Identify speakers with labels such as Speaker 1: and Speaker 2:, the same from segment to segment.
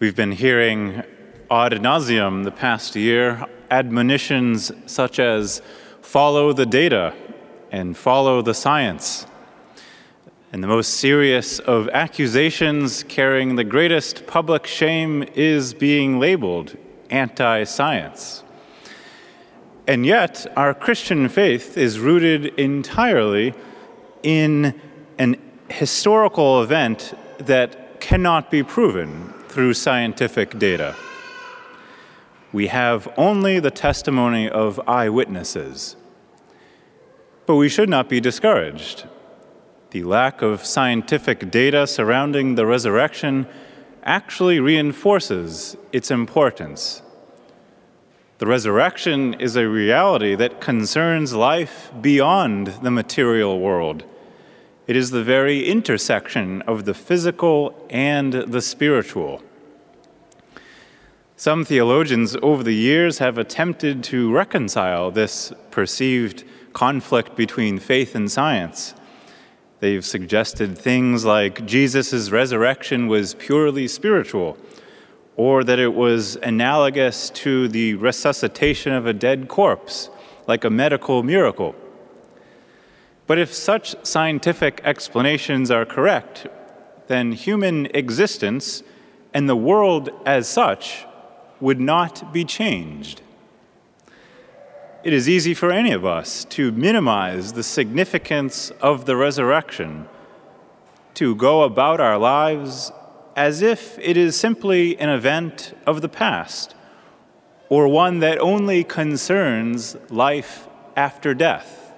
Speaker 1: We've been hearing ad nauseum the past year admonitions such as follow the data and follow the science. And the most serious of accusations carrying the greatest public shame is being labeled anti science. And yet, our Christian faith is rooted entirely in an historical event that cannot be proven through scientific data. We have only the testimony of eyewitnesses. But we should not be discouraged. The lack of scientific data surrounding the resurrection actually reinforces its importance. The resurrection is a reality that concerns life beyond the material world. It is the very intersection of the physical and the spiritual. Some theologians over the years have attempted to reconcile this perceived conflict between faith and science. They've suggested things like Jesus' resurrection was purely spiritual, or that it was analogous to the resuscitation of a dead corpse, like a medical miracle. But if such scientific explanations are correct, then human existence and the world as such would not be changed. It is easy for any of us to minimize the significance of the resurrection, to go about our lives as if it is simply an event of the past or one that only concerns life after death.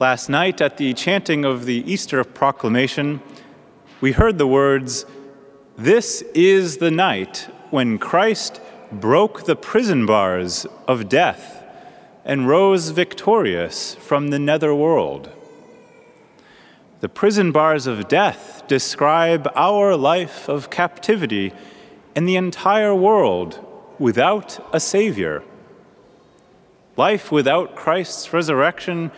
Speaker 1: Last night, at the chanting of the Easter proclamation, we heard the words, This is the night when Christ broke the prison bars of death and rose victorious from the nether world. The prison bars of death describe our life of captivity in the entire world without a Savior. Life without Christ's resurrection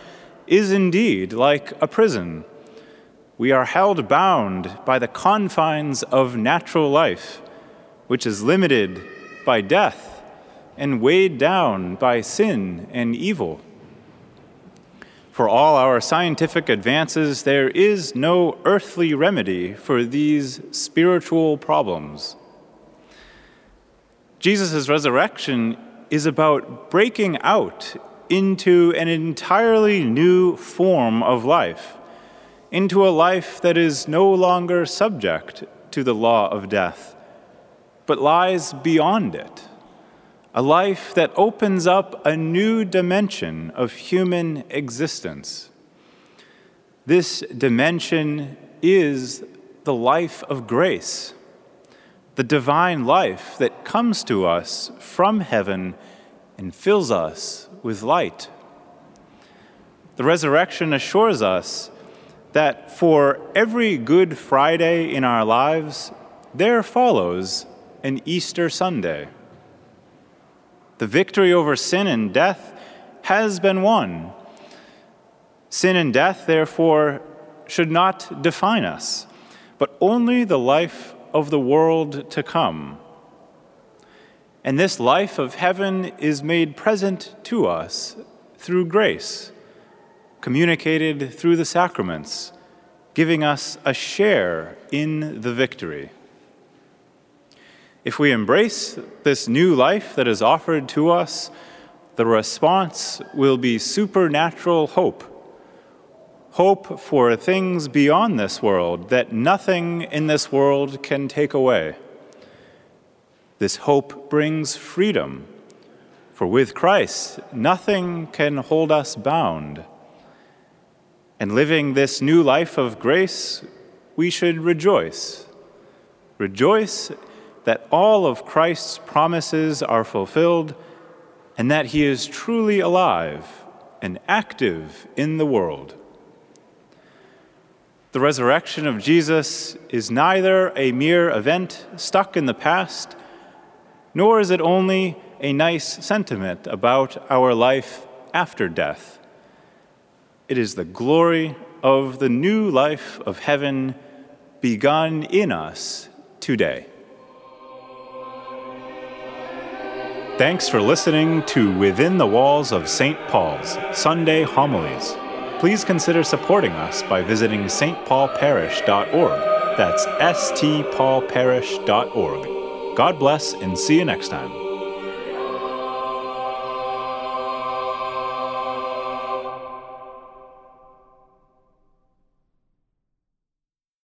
Speaker 1: is indeed like a prison. We are held bound by the confines of natural life, which is limited by death and weighed down by sin and evil. For all our scientific advances, there is no earthly remedy for these spiritual problems. Jesus' resurrection is about breaking out into an entirely new form of life, into a life that is no longer subject to the law of death but lies beyond it. A life that opens up a new dimension of human existence. This dimension is the life of grace, the divine life that comes to us from heaven and fills us with light. The resurrection assures us that for every Good Friday in our lives, there follows an Easter Sunday. The victory over sin and death has been won. Sin and death, therefore, should not define us, but only the life of the world to come. And this life of heaven is made present to us through grace, communicated through the sacraments, giving us a share in the victory. If we embrace this new life that is offered to us, the response will be supernatural hope. Hope for things beyond this world that nothing in this world can take away. This hope brings freedom, for with Christ, nothing can hold us bound. And living this new life of grace, we should rejoice. Rejoice that all of Christ's promises are fulfilled and that he is truly alive and active in the world. The resurrection of Jesus is neither a mere event stuck in the past, nor is it only a nice sentiment about our life after death. It is the glory of the new life of heaven begun in us today. Thanks for listening to Within the Walls of St. Paul's Sunday Homilies. Please consider supporting us by visiting stpaulparish.org. That's stpaulparish.org. God bless and see you next time.